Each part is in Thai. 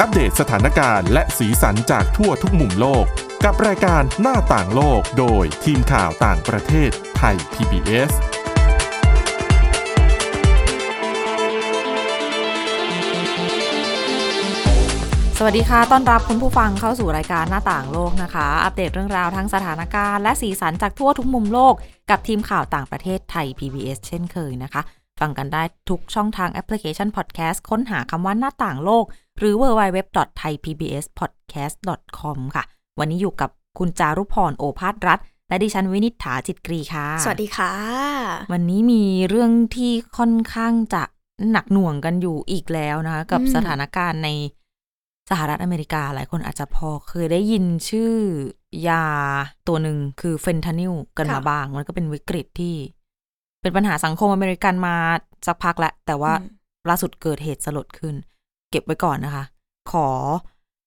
อัปเดตสถานการณ์และสีสันจากทั่วทุกมุมโลก กับรายการหน้าต่างโลกโดยทีมข่าวต่างประเทศไทย PBS สวัสดีค่ะ ต้อนรับคุณผู้ฟังเข้าสู่รายการหน้าต่างโลกนะคะ อัปเดตเรื่องราวทั้งสถานการณ์และสีสันจากทั่วทุกมุมโลก กับทีมข่าวต่างประเทศไทย PBS เช่นเคยนะคะ ฟังกันได้ทุกช่องทางแอปพลิเคชัน Podcast ค้นหาคำว่าหน้าต่างโลก หรือ www.thaipbspodcast.com ค่ะ วันนี้อยู่กับคุณจารุพรโอภาสรัฐ และดิฉันวินิษฐาจิตกรีค่ะ สวัสดีค่ะ วันนี้มีเรื่องที่ค่อนข้างจะหนักหน่วงกันอยู่อีกแล้วนะคะ กับอืมสถานการณ์ในสหรัฐอเมริกาหลายคนอาจจะพอเคยได้ยินชื่อยาตัวหนึ่งคือเฟนทานิลกันมาบ้าง มันก็เป็นวิกฤตที่ เป็นปัญหาสังคมอเมริกันมาสักพักแล้วแต่ว่าอืมล่าสุดเกิดเหตุสลดขึ้น เก็บไว้ก่อนนะคะ ขอ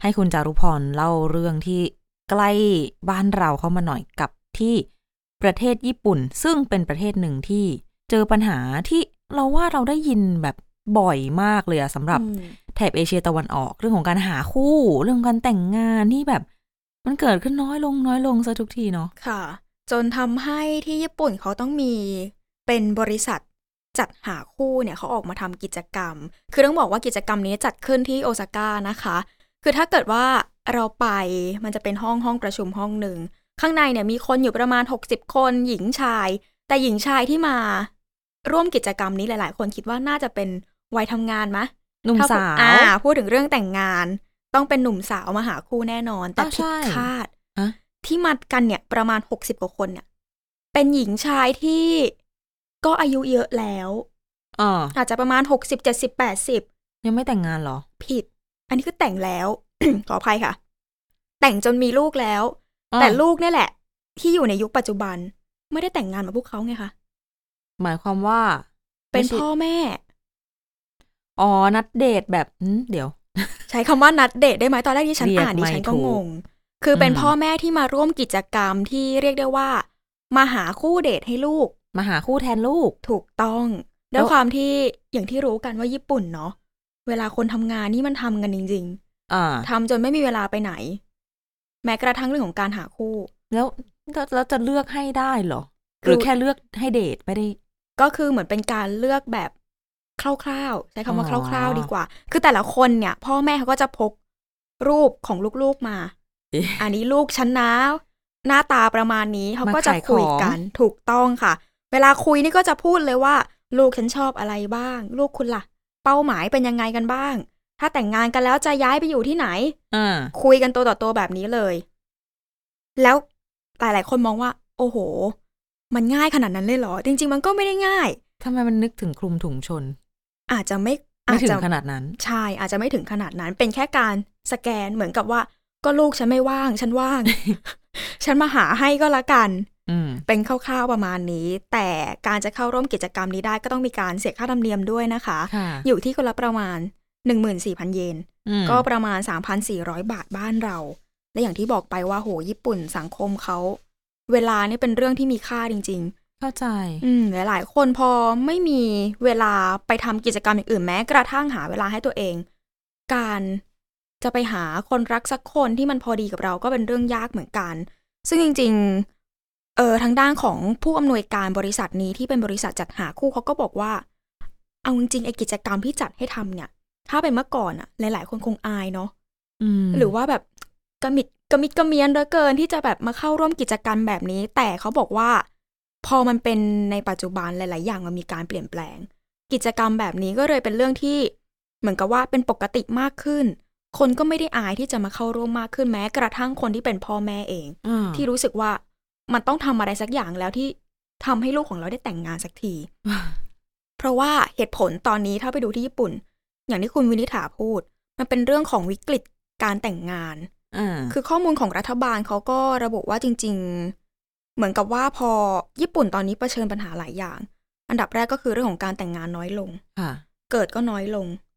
ให้คุณจารุพรเล่าเรื่องที่ใกล้บ้านเราเข้ามาหน่อยกับที่ประเทศญี่ปุ่น ซึ่งเป็นประเทศหนึ่งที่เจอปัญหาที่เราว่าเราได้ยินแบบบ่อยมากเลยอะสำหรับอืมแถบเอเชียตะวันออก เรื่องของการหาคู่ เรื่องการแต่งงานที่แบบ มันเกิดขึ้นน้อยลงน้อยลงซะทุกทีเนาะค่ะ จนทำให้ที่ญี่ปุ่นเขาต้องมี เป็นบริษัทจัดหาคู่เนี่ยเขาออกมาทำกิจกรรม คือต้องบอกว่ากิจกรรมนี้จัดขึ้นที่โอซาก้านะคะ คือถ้าเกิดว่าเราไปมันจะเป็นห้องห้องประชุมห้องหนึ่ง ข้างในเนี่ยมีคนอยู่ประมาณ 60 คน หญิงชาย แต่หญิงชายที่มาร่วมกิจกรรมนี้หลาย ๆ คนคิดว่าน่าจะเป็นวัยทำงานมะหนุ่มถ้สาวอ่าพูดถึงเรื่องแต่งงาน ต้องเป็นหนุ่มสาวมาหาคู่แน่นอน แต่อ่าผิดใช่คาดฮะที่มากันเนี่ยประมาณหกสิบกว่าคนเนี่ยเป็นหญิงชายที่ ก็อายุเยอะแล้วอ่าอาจจะประมาณหกสิบเจ็ดสิบแปดสิบยังไม่แต่งงานเหรอ ผิด อันนี้คือแต่งแล้ว ขออภัยค่ะ แต่งจนมีลูกแล้วอ่าแต่ลูกเนี่ยแหละ ที่อยู่ในยุคปัจจุบัน ไม่ได้แต่งงานมาพวกเขาไงคะหมายความว่า เป็นไม่ใช่พ่อแม่ อ๋อนัดเดทแบบหืมเดี๋ยว ใช้คำว่านัดเดทได้ไหมตอนแรกที่ฉันเรียกอ่านดิไม่ฉันก็ถูกงง คือเป็นอืมพ่อแม่ที่มาร่วมกิจกรรมที่เรียกได้ว่า มาหาคู่เดทให้ลูก มาหาคู่แทนลูก ถูกต้องแล้ด้ววยความที่อย่างที่รู้กันว่าญี่ปุ่นเนาะเวลาคนทำงานนี่มันทำกันจริงอ่าๆทำจนไม่มีเวลาไปไหน แม้กระทั่งเรื่องของการหาคู่ แล้วแล้วแล้วจะเลือกให้ได้เหรอคือหรือแค่เลือกให้เดทไม่ได้ ก็คือเหมือนเป็นการเลือกแบบคร่าวๆ ใช้คำว่าอ๋อคร่าว ๆ ดีกว่า คือแต่ละคนเนี่ย พ่อแม่เขาก็จะพกรูปของลูกๆมาเอ๊ะอันนี้ลูกฉันนะหน้าตาประมาณนี้เขาก็จะมาขายคุยของกันถูกต้องค่ะ เวลาคุยนี่ก็จะพูดเลยว่า ลูกฉันชอบอะไรบ้าง ลูกคุณล่ะ เป้าหมายเป็นยังไงกันบ้าง ถ้าแต่งงานกันแล้วจะย้ายไปอยู่ที่ไหนอ่าคุยกันตัวต่อตัวแบบนี้เลย แล้วหลายๆคนมองว่า โอ้โห มันง่ายขนาดนั้นเลยเหรอ จริง ๆ มันก็ไม่ได้ง่ายทำไมมันนึกถึงคลุมถุงชน อาจจะไม่ไม่อาจถึจะงขนาดนั้น ใช่ อาจจะไม่ถึงขนาดนั้น เป็นแค่การสแกนเหมือนกับว่า ก็ลูกฉันไม่ว่าง ฉันว่าง ฉันมาหาให้ก็แล้วกันอืม เป็นคร่าวๆประมาณนี้ แต่การจะเข้าร่วมกิจกรรมนี้ได้ก็ต้องมีการเสียค่าธรรมเนียมด้วยนะคะค่ะอยู่ที่คนละประมาณ 14,000 เยนอืมก็ประมาณ 3,400 บาทบ้านเรา และอย่างที่บอกไปว่าโหญี่ปุ่นสังคมเขาเวลานี่เป็นเรื่องที่มีค่าจริงเข้าใจๆอืมหลายๆ คนพอไม่มีเวลาไปทำกิจกรรมอย่างอื่นแม้กระทั่งหาเวลาให้ตัวเอง การจะไปหาคนรักสักคนที่มันพอดีกับเราก็เป็นเรื่องยากเหมือนกัน ซึ่งจริงๆเออทางด้านของผู้อำนวยการบริษัทนี้ที่เป็นบริษัทจัดหาคู่เขาก็บอกว่า เอาจริงๆไอกิจกรรมที่จัดให้ทำเนี่ย ถ้าเป็นเมื่อก่อนอะหลาย ๆ คนคงอายเนาะอืมหรือว่าแบบกระมิดกระมิดกระเมียนเหลือเกินที่จะแบบมาเข้าร่วมกิจกรรมแบบนี้ แต่เขาบอกว่า พอมันเป็นในปัจจุบันหลาย ๆ อย่างมันมีการเปลี่ยนแปลง กิจกรรมแบบนี้ก็เลยเป็นเรื่องที่เหมือนกับว่าเป็นปกติมากขึ้น คนก็ไม่ได้อายที่จะมาเข้าร่วมมากขึ้นแม้ กระทั่งคนที่เป็นพ่อแม่เองอ่าที่รู้สึกว่า มันต้องทำอะไรสักอย่างแล้วที่ทำให้ลูกของเราได้แต่งงานสักที เพราะว่าเหตุผลตอนนี้ถ้าไปดูที่ญี่ปุ่น อย่างที่คุณวินิษฐาพูด มันเป็นเรื่องของวิกฤตการแต่งงานอ่าคือข้อมูลของรัฐบาลเขาก็ระบุว่าจริง ๆ เหมือนกับว่าพอญี่ปุ่นตอนนี้เผชิญปัญหาหลายอย่าง อันดับแรกก็คือเรื่องของการแต่งงานน้อยลงค่ะเกิดก็น้อยลงอ่า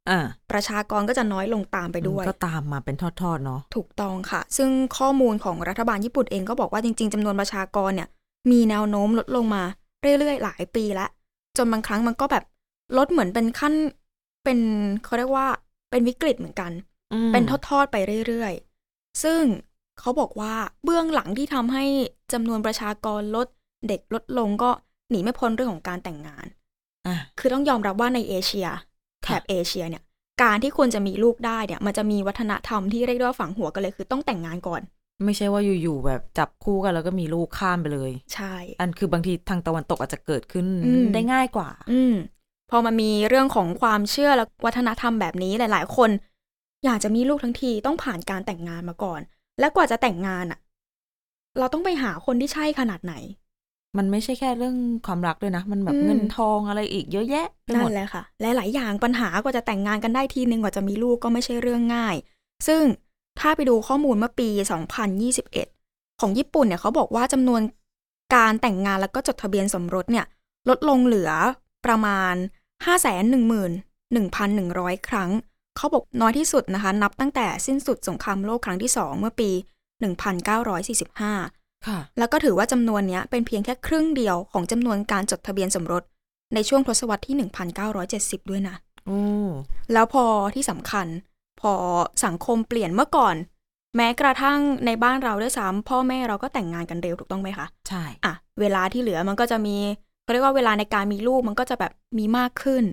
ประชากรก็จะน้อยลงตามไปด้วย ก็ตามมาเป็นทอดๆเนาะถูกต้องค่ะ ซึ่งข้อมูลของรัฐบาลญี่ปุ่นเองก็บอกว่าจริง ๆจำนวนประชากรเนี่ย มีแนวโน้มลดลงมาเรื่อยๆ หลายปีแล้วจนบางครั้งมันก็แบบลดเหมือนเป็นขั้นเป็นเขาเรียกว่าเป็นวิกฤตเหมือนกันอืมเป็นทอดๆไปเรื่อยๆ ซึ่งเขาบอกว่าเบื้องหลังที่ทำให้จำนวนประชากรลดเด็กลดลงก็หนีไม่พ้นเรื่องของการแต่งงานอะคือต้องยอมรับว่าในเอเชีย แถค่ะบเอเชียเนี่ย การที่คนจะมีลูกได้เนี่ย มันจะมีวัฒนธรรมที่เรียกได้ว่าฝังหัวกันเลยคือต้องแต่งงานก่อน ไม่ใช่ว่าอยู่ๆแบบจับคู่กันแล้วก็มีลูกข้ามไปเลย ใช่ อันคือบางทีทางตะวันตกอาจจะเกิดขึ้นอืมได้ง่ายกว่า อืมพอมันมีเรื่องของความเชื่อและวัฒนธรรมแบบนี้หลาย ๆ คน อยากจะมีลูกทั้งทีต้องผ่านการแต่งงานมาก่อน และกว่าจะแต่งงานอะ เราต้องไปหาคนที่ใช่ขนาดไหน มันไม่ใช่แค่เรื่องความรักด้วยนะ มันแบบอืมเงินทองอะไรอีกเยอะแยะไปหนั่มดนแหละค่ะ และหลายอย่างปัญหากว่าจะแต่งงานกันได้ทีนึงกว่าจะมีลูกก็ไม่ใช่เรื่องง่าย ซึ่งถ้าไปดูข้อมูลเมื่อปี 2021 ของญี่ปุ่นเนี่ยเขาบอกว่าจำนวนการแต่งงานแล้วก็จดทะเบียนสมรสเนี่ย ลดลงเหลือประมาณ 511,100 ครั้ง เขาบอกน้อยที่สุดนะคะ นับตั้งแต่สิ้นสุดสงครามโลกครั้งที่ 2 เมื่อปี 1945ค่ะ แล้วก็ถือว่าจำนวนเนี้ยเป็นเพียงแค่ครึ่งเดียวของจำนวนการจดทะเบียนสมรสในช่วงทศวรรษที่ 1970 ด้วยนะโอ้แล้วพอที่สำคัญ พอสังคมเปลี่ยนเมื่อก่อน แม้กระทั่งในบ้านเราด้วยซ้ำพ่อแม่เราก็แต่งงานกันเร็วถูกต้องไหมคะ ใช่ อะ เวลาที่เหลือมันก็จะมีเขาเรียกว่าเวลาในการมีลูกมันก็จะแบบมีมากขึ้น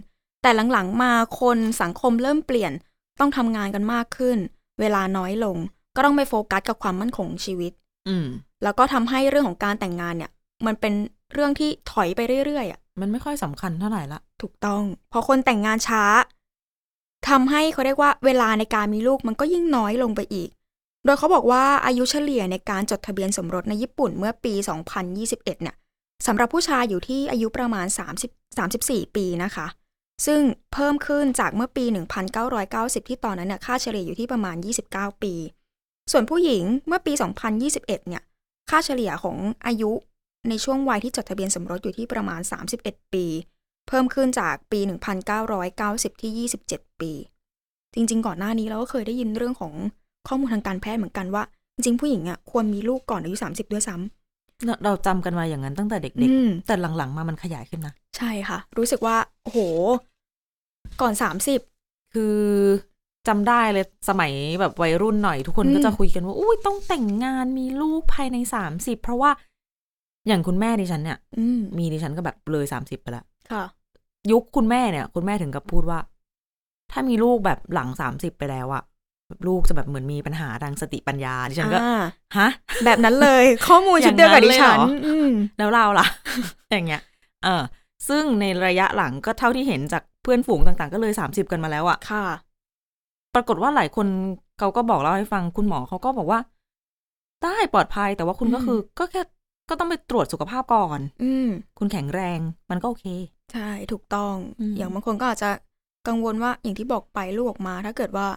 แต่หลังๆมาคนสังคมเริ่มเปลี่ยนต้องทำงานกันมากขึ้น เวลาน้อยลง ก็ต้องไปโฟกัสกับความมั่นคงของชีวิต อืม แล้วก็ทำให้เรื่องของการแต่งงานเนี่ย มันเป็นเรื่องที่ถอยไปเรื่อยๆอะมันไม่ค่อยสำคัญเท่าไหร่ละถูกต้อง พอคนแต่งงานช้าทำให้เขาเรียกว่าเวลาในการมีลูกมันก็ยิ่งน้อยลงไปอีก โดยเขาบอกว่าอายุเฉลี่ยในการจดทะเบียนสมรสในญี่ปุ่นเมื่อปี 2021 เนี่ยสำหรับผู้ชายอยู่ที่อายุประมาณ 30 34 ปีนะคะ ซึ่งเพิ่มขึ้นจากเมื่อปี 1990 ที่ตอนนั้นเนี่ยค่าเฉลี่ยอยู่ที่ประมาณ 29 ปี ส่วนผู้หญิงเมื่อปี 2021 เนี่ย ค่าเฉลี่ยของอายุในช่วงวัยที่จดทะเบียนสมรสอยู่ที่ประมาณ 31 ปี เพิ่มขึ้นจากปี 1990 ที่ 27 ปี จริง ๆ ก่อนหน้านี้เราก็เคยได้ยินเรื่องของข้อมูลทางการแพทย์เหมือนกันว่า จริง ๆ ผู้หญิงอะควรมีลูกก่อนอายุ 30 ด้วยซ้เราเราจำกันมาอย่างนั้นตั้งแต่ำเด็กอืมๆแต่หลังๆ มามันขยายขึ้นนะ ใช่ค่ะ รู้สึกว่า โอ้โห ก่อน 30 คือ จำได้เลยสมัยแบบวัยรุ่นหน่อยทุกคนอืมก็จะคุยกันว่าอุ้ยต้องแต่งงานมีลูกภายในสามสิบเพราะว่า อย่างคุณแม่ดิฉันเนี่ยอืมมีดิฉันก็แบบเลยสามสิบไปแล้วค่ะ ยุคคุณแม่เนี่ย คุณแม่ถึงกับพูดว่า ถ้ามีลูกแบบหลังสามสิบไปแล้วอะลูกจะแบบเหมือนมีปัญหาทางสติปัญญาดิฉันก็อ่าฮะแบบนั้นเลย ข้อมูลชุดเดียวกับดิฉันอย่างนั้นเลยเหรออืมแล้วเราล่ะ อย่างเงี้ย เออ ซึ่งในระยะหลังก็เท่าที่เห็นจากเพื่อนฝูงต่าง ๆ ก็เลยสามสิบกันมาแล้วอะค่ะ ปรากฏว่าหลายคนเขาก็บอกเล่าให้ฟังคุณหมอเขาก็บอกว่า ได้ปลอดภัยแต่ว่าคุณก็อืมคือ ก็แค่ก็ต้องไปตรวจสุขภาพก่อน อืมคุณแข็งแรงมันก็โอเค ใช่ถูกต้องอืมอย่างบางคนก็อาจจะกังวลว่าอย่างที่บอกไปลูกออกมา ถ้าเกิดว่า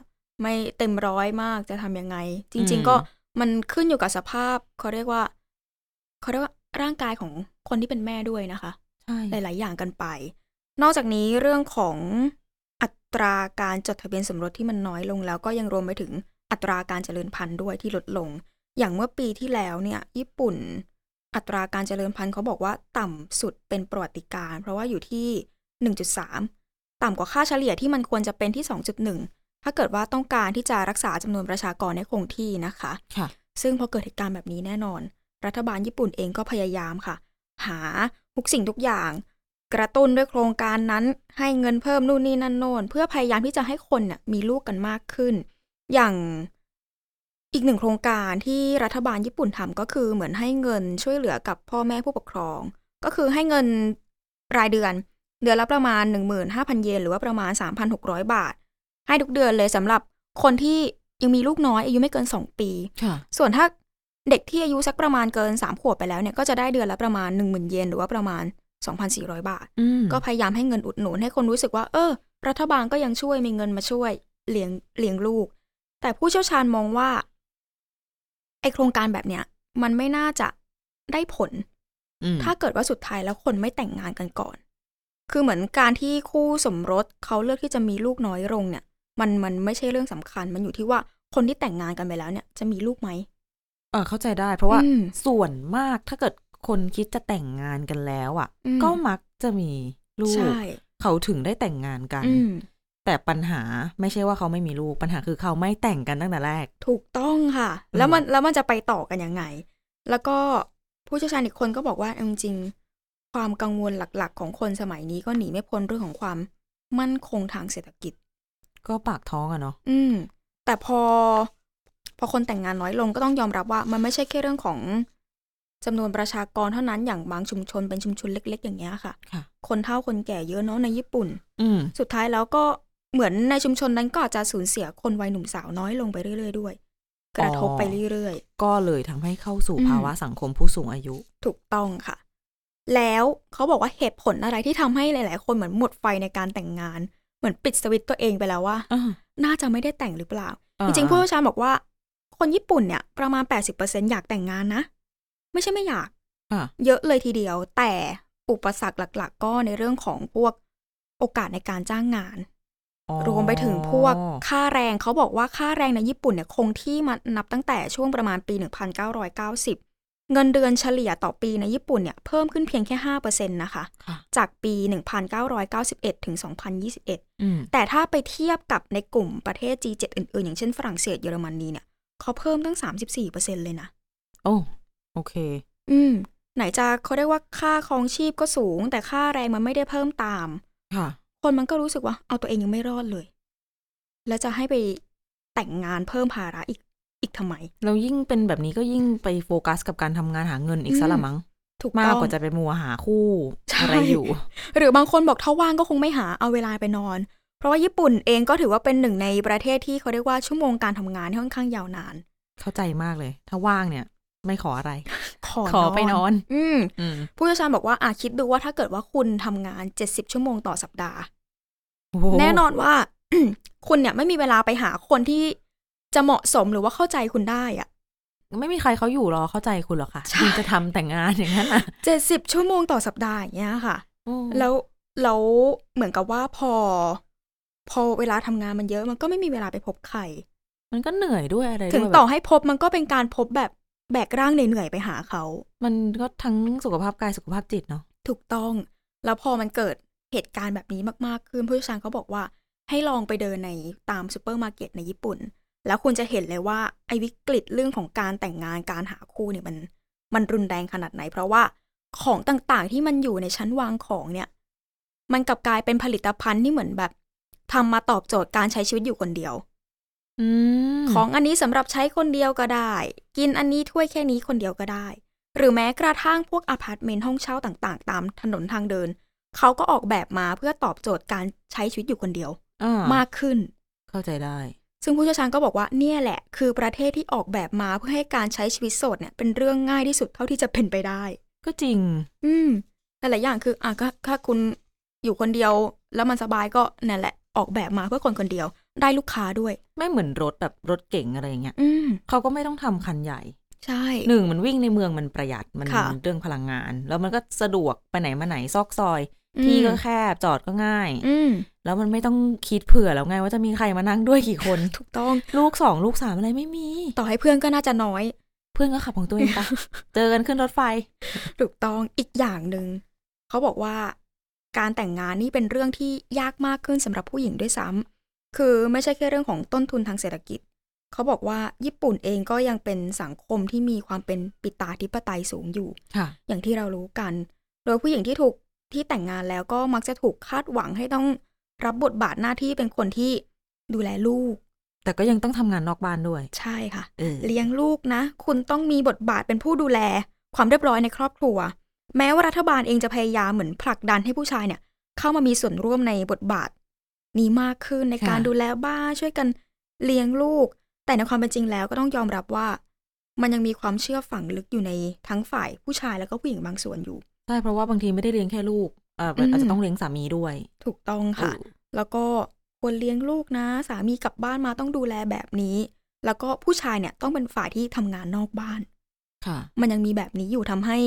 ไม่เต็มร้อยมากจะทำยังไง จริง ๆ ก็มันขึ้นอยู่กับสภาพเขาเรียกว่าเขาเรียกว่าร่างกายของคนที่เป็นแม่ด้วยนะคะใช่หลาย ๆ อย่างกันไป นอกจากนี้เรื่องของ อัตราการจดทะเบียนสมรสที่มันน้อยลงแล้วก็ยังรวมไปถึงอัตราการเจริญพันธุ์ด้วยที่ลดลง อย่างเมื่อปีที่แล้วเนี่ยญี่ปุ่น อัตราการเจริญพันธุ์เขาบอกว่าต่ำสุดเป็นประวัติการณ์เพราะว่าอยู่ที่ 1.3 ต่ำกว่าค่าเฉลี่ยที่มันควรจะเป็นที่ 2.1 ถ้าเกิดว่าต้องการที่จะรักษาจำนวนประชากรให้คงที่นะคะค่ะซึ่งพอเกิดเหตุการณ์แบบนี้แน่นอน รัฐบาลญี่ปุ่นเองก็พยายามค่ะ หาทุกสิ่งทุกอย่าง กระตุ้นด้วยโครงการนั้น ให้เงินเพิ่มนู่นนี่นั่นโน่นเพื่อพยายามที่จะให้คนน่ะมีลูกกันมากขึ้น อย่างอีกหนึ่งโครงการที่รัฐบาลญี่ปุ่นทำก็คือเหมือนให้เงินช่วยเหลือกับพ่อแม่ผู้ปกครอง ก็คือให้เงินรายเดือน เดือนละประมาณ 15,000 เยนหรือว่าประมาณ 3,600 บาท ให้ทุกเดือนเลยสำหรับคนที่ยังมีลูกน้อยอายุไม่เกิน 2 ปีค่ะส่วนถ้าเด็กที่อายุสักประมาณเกิน 3 ขวบไปแล้วเนี่ยก็จะได้เดือนละประมาณ 10,000 เยนหรือว่าประมาณ 2,400 บาทอืมก็พยายามให้เงินอุดหนุนให้คนรู้สึกว่า เออ รัฐบาลก็ยังช่วยมีเงินมาช่วยเลี้ยงเลี้ยงลูก แต่ผู้เชี่ยวชาญมองว่าไอโครงการแบบเนี้ย มันไม่น่าจะได้ผลอืมถ้าเกิดว่าสุดท้ายแล้วคนไม่แต่งงานกันก่อน คือเหมือนการที่คู่สมรสเขาเลือกที่จะมีลูกน้อยลงเนี่ย มันมันไม่ใช่เรื่องสำคัญ มันอยู่ที่ว่าคนที่แต่งงานกันไปแล้วเนี่ย จะมีลูกไหมเออเข้าใจได้ เพราะว่าอืมส่วนมากถ้าเกิด คนคิดจะแต่งงานกันแล้วอะอืมก็มักจะมีลูกใช่เขาถึงได้แต่งงานกันอืมแต่ปัญหาไม่ใช่ว่าเขาไม่มีลูกปัญหาคือเขาไม่แต่งกันตั้งแต่แรก ถูกต้องค่ะอืมแล้วมันแล้วมันจะไปต่อกันยังไง แล้วก็ผู้เชี่ยวชาญอีกคนก็บอกว่าเอาจริงๆความกังวลหลักๆ ของคนสมัยนี้ก็หนีไม่พ้นเรื่องของความมั่นคงทางเศรษฐกิจ ก็ปากท้องอะเนาะอืม แต่พอ พอคนแต่งงานน้อยลงก็ต้องยอมรับว่า มันไม่ใช่แค่เรื่องของ จำนวนประชากรเท่านั้นอย่างบางชุมชนเป็นชุมชนเล็ก ๆ อย่างเงี้ยค่ะค่ะคนเฒ่าคนแก่เยอะเนาะในญี่ปุ่น อืมสุดท้ายแล้วก็เหมือนในชุมชนนั้นก็อาจจะสูญเสียคนวัยหนุ่มสาวน้อยลงไปเรื่อย ๆ ด้วย กระทบไปเรื่อย ๆ ก็เลยทำให้เข้าสู่อืมภาวะสังคมผู้สูงอายุ ถูกต้องค่ะ แล้วเขาบอกว่าเหตุผลอะไรที่ทำให้หลาย ๆ คนเหมือนหมดไฟในการแต่งงาน เหมือนปิดสวิตช์ตัวเองไปแล้วว่าอ่าน่าจะไม่ได้แต่งหรือเปล่าอ่า จริงๆผู้เชี่ยวชาญบอกว่า คนญี่ปุ่นเนี่ยประมาณ 80%อยากแต่งงานนะ ไม่ใช่ไม่อยากอ่าเยอะเลยทีเดียว แต่อุปสรรคหลัก ๆ ก็ในเรื่องของพวกโอกาสในการจ้างงาน อ๋อรวมไปถึงพวกค่าแรงเขาบอกว่าค่าแรงในญี่ปุ่นเนี่ยคงที่มานับตั้งแต่ช่วงประมาณปี 1990 เงินเดือนเฉลี่ยต่อปีในญี่ปุ่นเนี่ยเพิ่มขึ้นเพียงแค่5%นะคะ ค่ะ จากปี 1991 ถึง 2021 อืม แต่ถ้าไปเทียบกับในกลุ่มประเทศ G7 อื่นๆ อย่างเช่นฝรั่งเศสเยอรมนีเนี่ยเขาเพิ่มตั้ง 34%เลยนะ โอ้ โอเค อืม ไหนจะเขาเรียกว่าค่าครองชีพก็สูง แต่ค่าแรงมันไม่ได้เพิ่มตาม ค่ะ คนมันก็รู้สึกว่า เอาตัวเองยังไม่รอดเลย แล้วจะให้ไปแต่งงานเพิ่มภาระอีกอีกทำไมแล้วยิ่งเป็นแบบนี้ก็ยิ่งไปโฟกัสกับการทำงานหาเงินอีกซะละมั้งถูกมาต้กองกว่าจะไปมัวหาคู่ใช่อะไรอยู่ หรือบางคนบอกถ้าว่างก็คงไม่หาเอาเวลาไปนอน เพราะว่าญี่ปุ่นเองก็ถือว่าเป็นหนึ่งในประเทศที่เขาเรียกว่าชั่วโมงการทำงานที่ค่อนข้างยาวนาน เข้าใจมากเลย ถ้าว่างเนี่ย ไม่ขออะไร ขอขอไปนอนอืมอืมผู้เชี่ยวชาญบอกว่าอาคิดดูว่าถ้าเกิดว่าคุณทำงาน70ชั่วโมงต่อสัปดาห์โอ้โหแน่นอนว่าคุณเนี่ยไม่มีเวลาไปหาคนที่จะเหมาะสมหรือว่าเข้าใจคุณได้อะไม่มีใครเขาอยู่รอเข้าใจคุณหรอกค่ะใช่คุณจะทำแต่งงานอย่างนั้นอะ70ชั่วโมงต่อสัปดาห์อย่างเงี้ยค่ะอืมแล้วแล้วเหมือนกับว่าพอ พอเวลาทำงานมันเยอะมันก็ไม่มีเวลาไปพบใคร มันก็เหนื่อยด้วยอะไรถึงด้วยต่อแบบให้พบมันก็เป็นการพบแบบ แบกร่างเหนื่อยๆไปหาเขา มันก็ทั้งสุขภาพกายสุขภาพจิตเนาะถูกต้อง แล้วพอมันเกิดเหตุการณ์แบบนี้มากๆขึ้นผู้เชี่ยวชาญเขาบอกว่า ให้ลองไปเดินในตามซูเปอร์มาร์เก็ตในญี่ปุ่น แล้วคุณจะเห็นเลยว่าไอ้วิกฤตเรื่องของการแต่งงานการหาคู่เนี่ยมันมันรุนแรงขนาดไหน เพราะว่าของต่างๆที่มันอยู่ในชั้นวางของเนี่ย มันกลับกลายเป็นผลิตภัณฑ์ที่เหมือนแบบทำมาตอบโจทย์การใช้ชีวิตอยู่คนเดียว อืมของอันนี้สำหรับใช้คนเดียวก็ได้ กินอันนี้ถ้วยแค่นี้คนเดียวก็ได้ หรือแม้กระทั่งพวกอพาร์ตเมนต์ห้องเช่าต่างๆ ตามถนนทางเดิน เขาก็ออกแบบมาเพื่อตอบโจทย์การใช้ชีวิตอยู่คนเดียว อ่ามากขึ้น เข้าใจได้ ซึ่งผู้เชี่ยวชาญก็บอกว่าเนี่ยแหละ คือประเทศที่ออกแบบมาเพื่อให้การใช้ชีวิตโสดเนี่ยเป็นเรื่องง่ายที่สุดเท่าที่จะเป็นไปได้ ก็จริง อืมแต่หลายอย่างคืออะก็ถ้าคุณอยู่คนเดียว แล้วมันสบายก็นั่นแหละ ออกแบบมาเพื่อคนคนเดียว ได้ลูกค้าด้วย ไม่เหมือนรถแบบรถเก๋งอะไรอย่างเงี้ยอืม เขาก็ไม่ต้องทำคันใหญ่ใช่ หนึ่งมันวิ่งในเมืองมันประหยัดมันค่ะ เรื่องพลังงาน แล้วมันก็สะดวกไปไหนมาไหนซอกซอยอืมที่ก็แคบจอดก็ง่าย อืม แล้วมันไม่ต้องคิดเผื่อแล้วไงว่าจะมีใครมานั่งด้วยกี่คน ถูกต้อง ลูกสองลูกสามอะไรไม่มี ต่อให้เพื่อนก็น่าจะน้อย เพื่อนก็ขับของตัวเองปะ เจอกันขึ้นรถไฟ ถูกต้องอีกอย่างหนึ่ง เขาบอกว่าการแต่งงานนี่เป็นเรื่องที่ยากมากขึ้นสำหรับผู้หญิงด้วยซ้ำ คือไม่ใช่แค่เรื่องของต้นทุนทางเศรษฐกิจ เขาบอกว่าญี่ปุ่นเองก็ยังเป็นสังคมที่มีความเป็นปิตาธิปไตยสูงอยู่ค่ะอย่างที่เรารู้กัน โดยผู้หญิงที่ถูกที่แต่งงานแล้วก็มักจะถูกคาดหวังให้ต้องรับบทบาทหน้าที่เป็นคนที่ดูแลลูก แต่ก็ยังต้องทำงานนอกบ้านด้วย ใช่ค่ะเออเลี้ยงลูกนะ คุณต้องมีบทบาทเป็นผู้ดูแล ความเรียบร้อยในครอบครัว แม้ว่ารัฐบาลเองจะพยายามเหมือนผลักดันให้ผู้ชายเนี่ย เข้ามามีส่วนร่วมในบทบาท นี้มากขึ้นในการดูแลบ้านช่วยกันเลี้ยงลูก แต่ในความเป็นจริงแล้วก็ต้องยอมรับว่า มันยังมีความเชื่อฝังลึกอยู่ในทั้งฝ่ายผู้ชายแล้วก็ผู้หญิงบางส่วนอยู่ใช่เพราะว่าบางทีไม่ได้เลี้ยงแค่ลูกเอออมอาจจะต้องเลี้ยงสามีด้วย ถูกต้องค่ะเออแล้วก็ควรเลี้ยงลูกนะ สามีกลับบ้านมาต้องดูแลแบบนี้ แล้วก็ผู้ชายเนี่ยต้องเป็นฝ่ายที่ทำงานนอกบ้าน ค่ะ มันยังมีแบบนี้อยู่ทำให้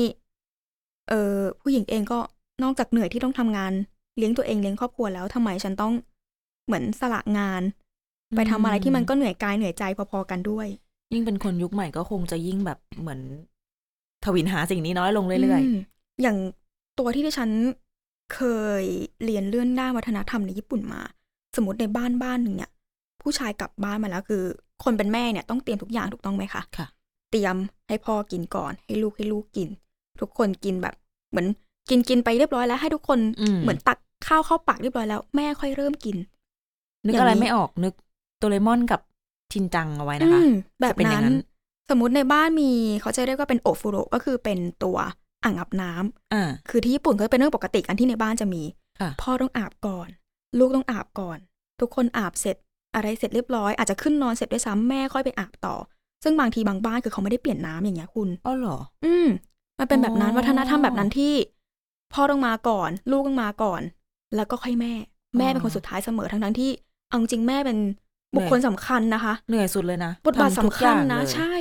เออผู้หญิงเองก็นอกจากเหนื่อยที่ต้องทำงาน เลี้ยงตัวเองเลี้ยงครอบครัวแล้วทำไมฉันต้อง เหมือนสละงาน ไปทำอะไรที่มันก็เหนื่อยกายเหนื่อยใจพอๆกันด้วย ยิ่งเป็นคนยุคใหม่ก็คงจะยิ่งแบบเหมือนทวินหาสิ่งนี้น้อยลงเรื่อยมอย่างตัวที่ดิฉันเคยเรียนเลื่อนด้านวัฒนธรรมในญี่ปุ่นมา สมมติในบ้านบ้านหนึ่งเนี่ย ผู้ชายกลับบ้านมาแล้วคือ คนเป็นแม่เนี่ยต้องเตรียมทุกอย่างถูกต้องไหมคะค่ะ เตรียมให้พ่อกินก่อน ให้ลูกให้ลูกกิน ทุกคนกินแบบ เหมือนกินกินไปเรียบร้อยแล้วให้ทุกคนอืมเหมือนตักข้าวเข้าปากเรียบร้อยแล้ว แม่ค่อยเริ่มกิน นึกอย่างอะไรนี้ไม่ออกนึกโดเรมอนกับชินจังเอาไว้นะคะอืมแบบจะเป็นอย่านั้งนนั้น สมมติในบ้านมีเขาจะเรียกว่าเป็นโอฟูโรก็คือเป็นตัวอ่างอาบน้ำอ่าคือที่ญี่ปุ่นก็เป็นเรื่องปกติกันที่ในบ้านจะมีค่ะพ่อต้องอาบก่อน ลูกต้องอาบก่อน ทุกคนอาบเสร็จอะไรเสร็จเรียบร้อย อาจจะขึ้นนอนเสร็จด้วยซ้ำแม่ค่อยไปอาบต่อ ซึ่งบางทีบางบ้านคือเขาไม่ได้เปลี่ยนน้ำอย่างเงี้ยคุณอ๋อเหรอ อืมมันเป็นแบบนั้นอ๋อวัฒนธรรมแบบนั้นที่ พ่อต้องมาก่อน ลูกต้องมาก่อน แล้วก็ค่อยแม่ แม่เป็นคนสุดท้ายเสมอทั้งทั้งๆที่ เอาจริงแม่เป็นบุคคลสำคัญนะคะ เหนื่อยสุดเลยนะบทบาททำสำทุกอคัญย่างนะเลยใช่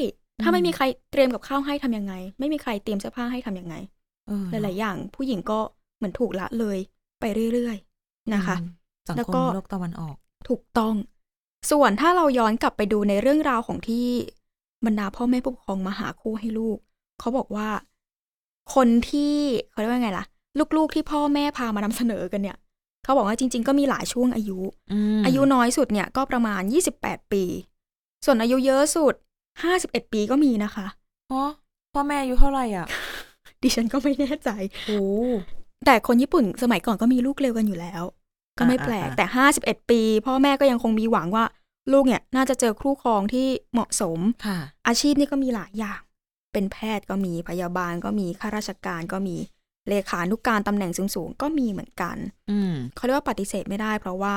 ถ้าไม่มีใครเตรียมกับข้าวให้ทำยังไง ไม่มีใครเตรียมเสื้อผ้าให้ทำยังไงเออหลาย ๆ อย่างผู้หญิงก็เหมือนถูกละเลยไปเรื่อย ๆ นะคะอืมสังแล้วคก็มโลกตะวันออก ถูกต้อง ส่วนถ้าเราย้อนกลับไปดูในเรื่องราวของที่บรรดาพ่อแม่ผู้ปกครองมาหาคู่ให้ลูก เขาบอกว่า คนที่เขาเรียกว่าไงล่ะ ลูก ๆ ที่พ่อแม่พามานำเสนอกันเนี่ย เขาบอกว่าจริง ๆ ก็มีหลายช่วงอายุอืมอายุน้อยสุดเนี่ยก็ประมาณ 28 ปี ส่วนอายุเยอะสุด 51 ปีก็มีนะคะอ๋อพ่อแม่อายุเท่าไหร่อะ ดิฉันก็ไม่แน่ใจโอ้แต่คนญี่ปุ่นสมัยก่อนก็มีลูกเร็วกันอยู่แล้ว ก็ไม่อ่าแปลกอ่าแต่ 51 ปี พ่อแม่ก็ยังคงมีหวังว่าลูกเนี่ยน่าจะเจอคู่ครองที่เหมาะสมค่ะอาชีพนี่ก็มีหลายอย่าง เป็นแพทย์ก็มีพยาบาลก็มีข้าราชการก็มี เลขานุกการตำแหน่งสูงๆ ก็มีเหมือนกัน อืมเขาเรียกว่าปฏิเสธไม่ได้ เพราะว่า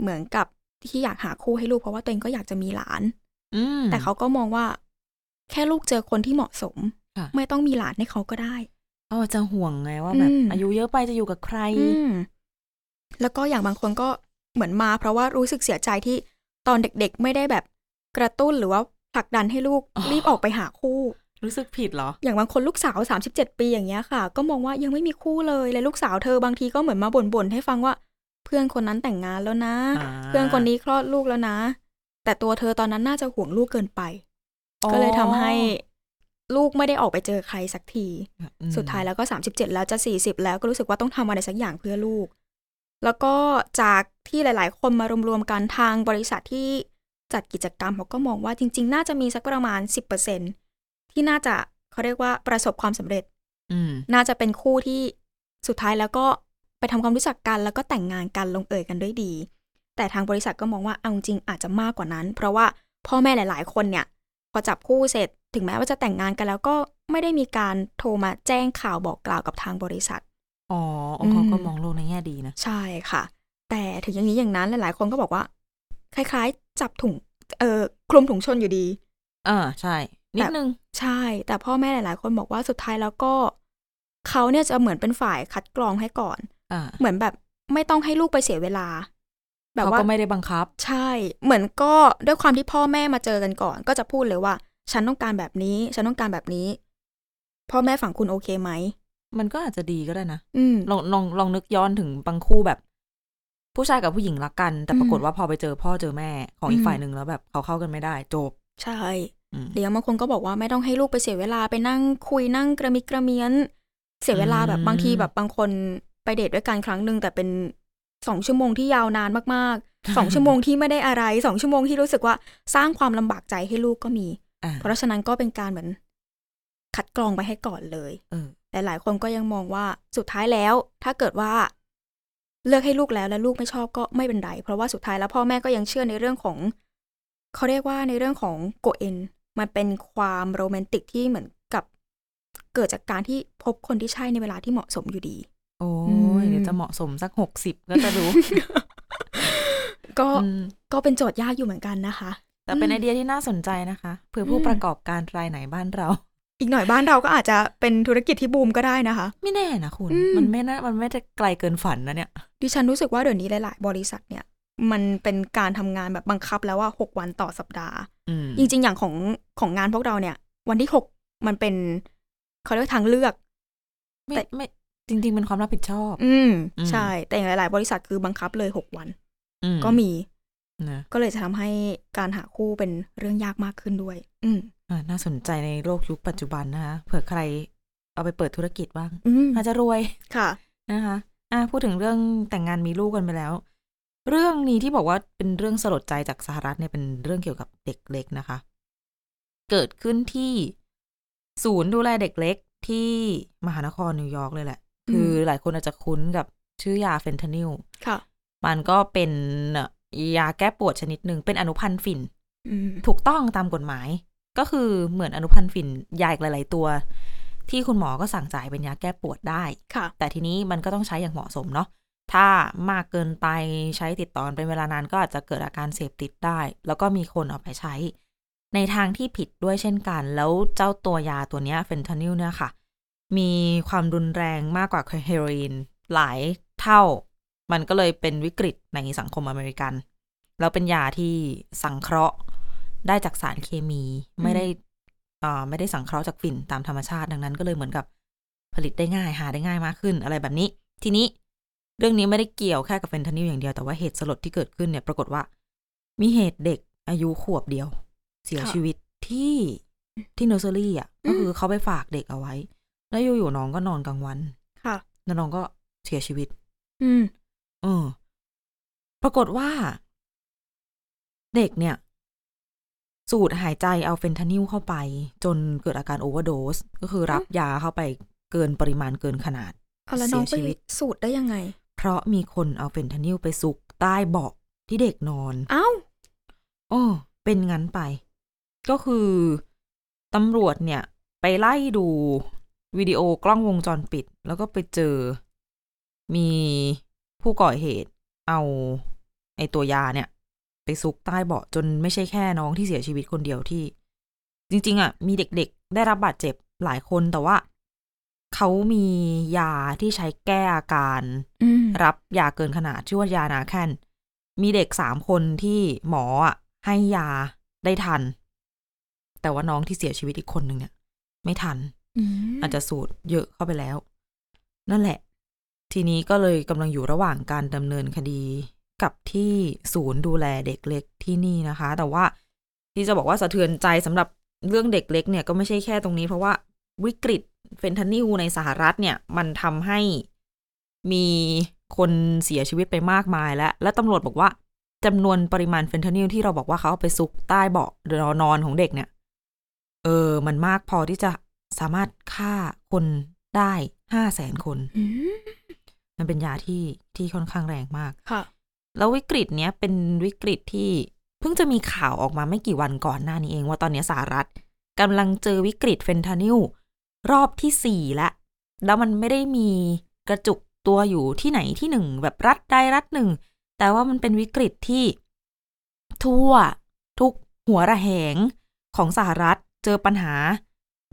เหมือนกับที่อยากหาคู่ให้ลูกเพราะว่าตัวเองก็อยากจะมีหลาน อืมแต่เขาก็มองว่า แค่ลูกเจอคนที่เหมาะสมค่ะไม่ต้องมีหลานให้เขาก็ได้เขาจะห่วงไงว่าแบบอืมอายุเยอะไปจะอยู่กับใครอืมแล้วก็อย่างบางคนก็เหมือนมา เพราะว่ารู้สึกเสียใจที่ตอนเด็กๆ ไม่ได้แบบกระตุ้นหรือว่าผลักดันให้ลูกอ๋อรีบออกไปหาคู่ รู้สึกผิดเหรอ อย่างบางคนลูกสาว 37 ปีอย่างเงี้ยค่ะ ก็มองว่ายังไม่มีคู่เลยและลูกสาวเธอบางทีก็เหมือนมาบ่นๆให้ฟังว่า เพื่อนคนนั้นแต่งงานแล้วนะอ่าเพื่อนคนนี้คลอดลูกแล้วนะ แต่ตัวเธอตอนนั้นน่าจะห่วงลูกเกินไป ก็เลยทำให้ลูกไม่ได้ออกไปเจอใครสักทีอืมสุดท้ายแล้วก็37แล้วจะ40แล้วก็รู้สึกว่าต้องทำอะไรสักอย่างเพื่อลูก แล้วก็จากที่หลาย ๆ คนมารวมๆกันทางบริษัทที่จัดกิจกรรมเขาก็มองว่าจริง ๆ น่าจะมีสักประมาณ10% ที่น่าจะเขาเรียกว่าประสบความสำเร็จ อืมน่าจะเป็นคู่ที่สุดท้ายแล้วก็ไปทำความรู้จักกันแล้วก็แต่งงานกันลงเอยกันด้วยดี แต่ทางบริษัทก็มองว่าเอาจริงอาจจะมากกว่านั้น เพราะว่าพ่อแม่หลาย ๆ คนเนี่ย พอจับคู่เสร็จถึงแม้ว่าจะแต่งงานกันแล้วก็ไม่ได้มีการโทรมาแจ้งข่าวบอกกล่าวกับทางบริษัท อ๋ออืมเขาก็มองโลกในแง่ดีนะ ใช่ค่ะ แต่ถึงอย่างนี้อย่างนั้นหลาย ๆ คนก็บอกว่า คล้าย ๆ จับถุง เออคลุมถุงชนอยู่ดีอ่าใช่ นิดนึงใช่ แต่พ่อแม่หลาย ๆ คนบอกว่าสุดท้ายแล้วก็เขาเนี่ยจะเหมือนเป็นฝ่ายคัดกรองให้ก่อนอ่าเหมือนแบบไม่ต้องให้ลูกไปเสียเวลา แบบเขาว่าก็ไม่ได้บังคับ ใช่ เหมือนก็ด้วยความที่พ่อแม่มาเจอกันก่อน ก็จะพูดเลยว่า ฉันต้องการแบบนี้ ฉันต้องการแบบนี้ พ่อแม่ฝั่งคุณโอเคไหมมันก็อาจจะดีก็ได้นะอืมลองลองลองนึกย้อนถึงบางคู่แบบ ผู้ชายกับผู้หญิงรักกัน แต่อืมปรากฏว่าพอไปเจอพ่อเจอแม่ของอีอืกมฝ่ายหนึ่งแล้วแบบเขาเข้ากันไม่ได้จบ ใช่อืม เดี๋ยวบางคนก็บอกว่าไม่ต้องให้ลูกไปเสียเวลาไปนั่งคุยนั่งกระมิดกระเมียน เสียเวลาแบบอืมบางทีแบบบางคนไปเดทด้วยกันครั้งหนึ่งแต่เป็นสองชั่วโมงที่ยาวนานมากๆสองชั่วโมงที่ไม่ได้อะไรสองชั่วโมงที่รู้สึกว่าสร้างความลำบากใจให้ลูกก็มีอ่าเพราะฉะนั้นก็เป็นการเหมือนคัดกรองไปให้ก่อนเลยเออแต่หลายคนก็ยังมองว่าสุดท้ายแล้ว ถ้าเกิดว่า เลือกให้ลูกแล้วแล้วลูกไม่ชอบก็ไม่เป็นไรเพราะว่าสุดท้ายแล้วพ่อแม่ก็ยังเชื่อในเรื่องของเขาเรียกว่าในเรื่องของโกเอน มันเป็นความโรแมนติกที่เหมือนกับเกิดจากการที่พบคนที่ใช่ในเวลาที่เหมาะสมอยู่ดี โอ้อืมยเดี๋ยวจะเหมาะสมสักหกสิบก็จะรู้ ก็อืมก็เป็นโจทย์ยากอยู่เหมือนกันนะคะ แต่เป็นอืมไอเดียที่น่าสนใจนะคะเผื่อผู้อืมประกอบการรายไหนบ้านเรา อีกหน่อยบ้านเราก็อาจจะเป็นธุรกิจที่บูมก็ได้นะคะ ไม่แน่นะคุณอืมมันไม่น่ามันไม่ได้ไกลเกินฝันนะเนี่ย ดิฉันรู้สึกว่าเดี๋ยวนี้หลาย ๆ บริษัทเนี่ย มันเป็นการทำงานแบบบังคับแล้วว่าหกวันต่อสัปดาห์อืมจริง ๆ อย่างของของงานพวกเราเนี่ย วันที่หกมันเป็นเขาเรียกว่าทางเลือก ไม่แต่ไม่จริง ๆ เป็นความรับผิดชอบอืมอืมใช่ แต่อย่างหลาย ๆ บริษัทคือบังคับเลยหกวันอืมก็มีนะก็เลยจะทำให้การหาคู่เป็นเรื่องยากมากขึ้นด้วย อืมอ่าน่าสนใจในโลกยุคปัจจุบันนะคะเผื่อใครเอาไปเปิดธุรกิจบ้างอืมอาจจะรวยค่ะนะคะอะพูดถึงเรื่องแต่งงานมีลูกกันไปแล้ว เรื่องนี้ที่บอกว่าเป็นเรื่องสลดใจจากสหรัฐเนี่ยเป็นเรื่องเกี่ยวกับเด็กเล็กนะคะ เกิดขึ้นที่ศูนย์ดูแลเด็กเล็กที่มหานครนิวยอร์กเลยแหละอืมคือหลายคนอาจจะคุ้นกับชื่อยาเฟนทานิลค่ะ มันก็เป็นยาแก้ปวดชนิดหนึ่งเป็นอนุพันธ์ฝิ่นอืมถูกต้องตามกฎหมาย ก็คือเหมือนอนุพันธ์ฝิ่นยาอีกหลาย ๆ ตัว ที่คุณหมอก็สั่งจ่ายเป็นยาแก้ปวดได้ค่ะ แต่ทีนี้มันก็ต้องใช้อย่างเหมาะสมเนาะ ถ้ามากเกินไปใช้ติดต่อกันเป็นเวลานานก็อาจจะเกิดอาการเสพติดได้ แล้วก็มีคนเอาไปใช้ ในทางที่ผิดด้วยเช่นกัน แล้วเจ้าตัวยาตัวเนี้ยเฟนทานิลเนี่ยค่ะ มีความรุนแรงมากกว่าเฮโรอีนหลายเท่า มันก็เลยเป็นวิกฤตในสังคมอเมริกัน แล้วเป็นยาที่สังเคราะห์ได้จากสารเคมีไม่ได้อ่าไม่ได้สังเคราะห์จากฝิ่นตามธรรมชาติดังนั้นก็เลยเหมือนกับผลิตได้ง่ายหาได้ง่ายมากขึ้นอะไรแบบนี้ ทีนี้ เรื่องนี้ไม่ได้เกี่ยวแค่กับเฟนทานิลอย่างเดียวแต่ว่าเหตุสลดที่เกิดขึ้นเนี่ยปรากฏว่า มีเหตุเด็กอายุขวบเดียว เสียค่ะ ชีวิตที่ที่เนอร์เซอรี่อะอืมก็คือเขาไปฝากเด็กเอาไว้ แล้วอยู่ๆน้องก็นอนกลางวันค่ะ แล้วน้องก็เสียชีวิต อืม เออ ปรากฏว่า เด็กเนี่ย สูดหายใจเอาเฟนทานิลเข้าไป จนเกิดอาการโอเวอร์โดส ก็คือรับยาเข้าไปเกินปริมาณเกินขนาด เอาแล้วน้องเสีไปยชีวิต สูตรได้ยังไง เพราะมีคนเอาเฟนทานิลไปซุกใต้เบาะที่เด็กนอน เอ้าโอ้เป็นงั้นไป ก็คือตำรวจเนี่ย ไปไล่ดูวิดีโอกล้องวงจรปิด แล้วก็ไปเจอ มีผู้ก่อเหตุ เอา ไอตัวยาเนี่ย ไปซุกใต้เบาะจนไม่ใช่แค่น้องที่เสียชีวิตคนเดียวที่ จริง ๆอะมีเด็กๆ ได้รับบาดเจ็บหลายคนแต่ว่า เขามียาที่ใช้แก้อาการอืมรับยาเกินขนาดชื่อว่ายานาแคนมีเด็กสามคนที่หมออะให้ยาได้ทัน แต่ว่าน้องที่เสียชีวิตอีกคนหนึ่งเนี่ย ไม่ทันอืมอาจจะสูดเยอะเข้าไปแล้ว นั่นแหละ ทีนี้ก็เลยกำลังอยู่ระหว่างการดำเนินคดีกับที่ศูนย์ดูแลเด็กเล็กที่นี่นะคะ แต่ว่าที่จะบอกว่าสะเทือนใจสำหรับเรื่องเด็กเล็กเนี่ยก็ไม่ใช่แค่ตรงนี้เพราะว่า วิกฤตเฟนทานิลในสหรัฐเนี่ย มันทำให้มีคนเสียชีวิตไปมากมายแล้ว และตำรวจบอกว่าจำนวนปริมาณเฟนทานิลที่เราบอกว่าเขาเอาไปซุกใต้เบาะนอนของเด็กเนี่ย เออ มันมากพอที่จะสามารถฆ่าคนได้ห้าแสนคนอืมมันเป็นยาที่ที่ค่อนข้างแรงมาก ค่ะ แล้ววิกฤตเนี้ยเป็นวิกฤตที่เพิ่งจะมีข่าวออกมาไม่กี่วันก่อนหน้านี้เองว่าตอนนี้สหรัฐกำลังเจอวิกฤตเฟนทานิล รอบที่สี่แล้วแล้วมันไม่ได้มีกระจุกตัวอยู่ที่ไหนที่หนึ่งแบบรัฐใดรัฐหนึ่ง แต่ว่ามันเป็นวิกฤตที่ ทั่วทุกหัวระแหงของสหรัฐเจอปัญหา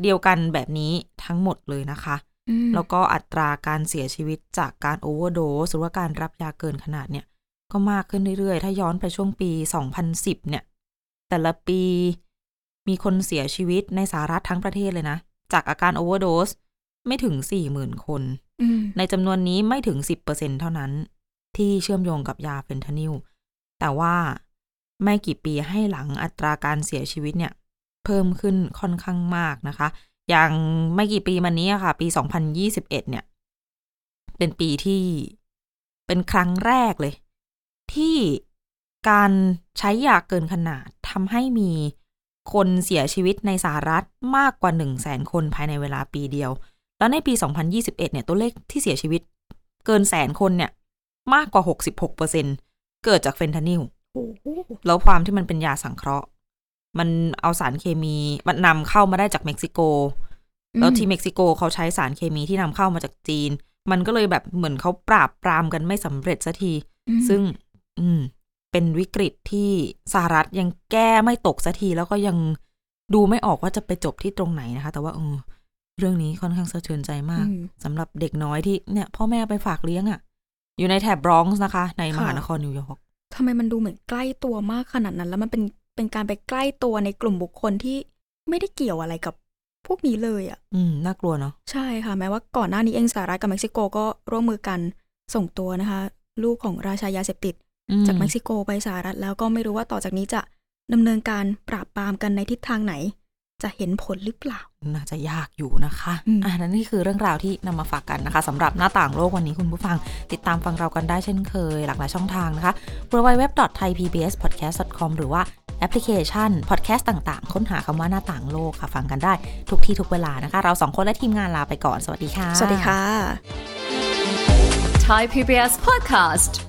เดียวกันแบบนี้ทั้งหมดเลยนะคะอืมแล้วก็อัตราการเสียชีวิตจากการโอเวอร์โดสหรือว่าการรับยาเกินขนาดเนี่ย ก็มากขึ้นเรื่อยๆ ถ้าย้อนไปช่วงปี 2010 เนี่ย แต่ละปีมีคนเสียชีวิตในสหรัฐทั้งประเทศเลยนะ จากอาการโอเวอร์โดสไม่ถึง40,000คนอืมในจำนวนนี้ไม่ถึง10%เท่านั้น ที่เชื่อมโยงกับยาเฟนทานิลแต่ว่าไม่กี่ปีให้หลังอัตราการเสียชีวิตเนี่ย เพิ่มขึ้นค่อนข้างมากนะคะ อย่างไม่กี่ปีมานี้อะค่ะ ปี 2021 เนี่ย เป็นปีที่เป็นครั้งแรกเลย ที่การใช้ยาเกินขนาดทำให้มี คนเสียชีวิตในสหรัฐมากกว่า 1 0 0 0 0แสนคนภายในเวลาปีเดียว แล้วในปี 2021 เนี่ย ตัวเลขที่เสียชีวิต เกินแสนคนเนี่ย มากกว่า 66เปอร์เซ็นเกิดจากเฟนทานิลโอ้โหแล้วความที่มันเป็นยาสังเคราะห์ มันเอาสารเคมีมันนำเข้ามาได้จากเม็กซิโก แล้วที่เม็กซิโกเขาใช้สารเคมีที่นำเข้ามาจากจีน มันก็เลยแบบเหมือนเขาปราบปรามกันไม่สำเร็จสักทีอืมซึ่ง อืม เป็นวิกฤตที่สหรัฐยังแก้ไม่ตกสักทีแล้วก็ยังดูไม่ออกว่าจะไปจบที่ตรงไหนนะคะ แต่ว่าเออเรื่องนี้ค่อนข้างสะเทือนใจมากอืมสำหรับเด็กน้อยที่เนี่ย พ่อแม่ไปฝากเลี้ยงอะ่ะ อยู่ในแถบบรอนซ์นะคะ ในมหานครนิวยอร์กทำไมมันดูเหมือนใกล้ตัวมากขนาดนั้น แล้วมันเป็นเป็นการไปใกล้ตัวในกลุ่มบุคคลที่ไม่ได้เกี่ยวอะไรกับพวกนี้เลยอะ อืมน่ากลัวเนาะใช่ค่ะ แม้ว่าก่อนหน้านี้เองสหรัฐกับเม็กซิโกก็ร่วมมือกันส่งตัวนะคะ ลูกของราชายาเสพติดอืม จากเม็กซิโกไปสหรัฐแล้วก็ไม่รู้ว่าต่อจากนี้จะดำเนินการปราบปรามกันในทิศทางไหน จะเห็นผลหรือเปล่า น่าจะยากอยู่นะคะอืมอ่านั่นนี่คือเรื่องราวที่นำมาฝากกันนะคะสำหรับหน้าต่างโลกวันนี้คุณผู้ฟัง ติดตามฟังเรากันได้เช่นเคย หลากหลายช่องทางนะคะ www.thaipbspodcast.com หรือว่าแอปพลิเคชัน podcast ต่างๆ ค้นหาคำว่าหน้าต่างโลกค่ะ ฟังกันได้ทุกที่ทุกเวลานะคะ เราสองคนและทีมงานลาไปก่อน สวัสดีค่ะ สวัสดีค่ะ Thai PBS podcast.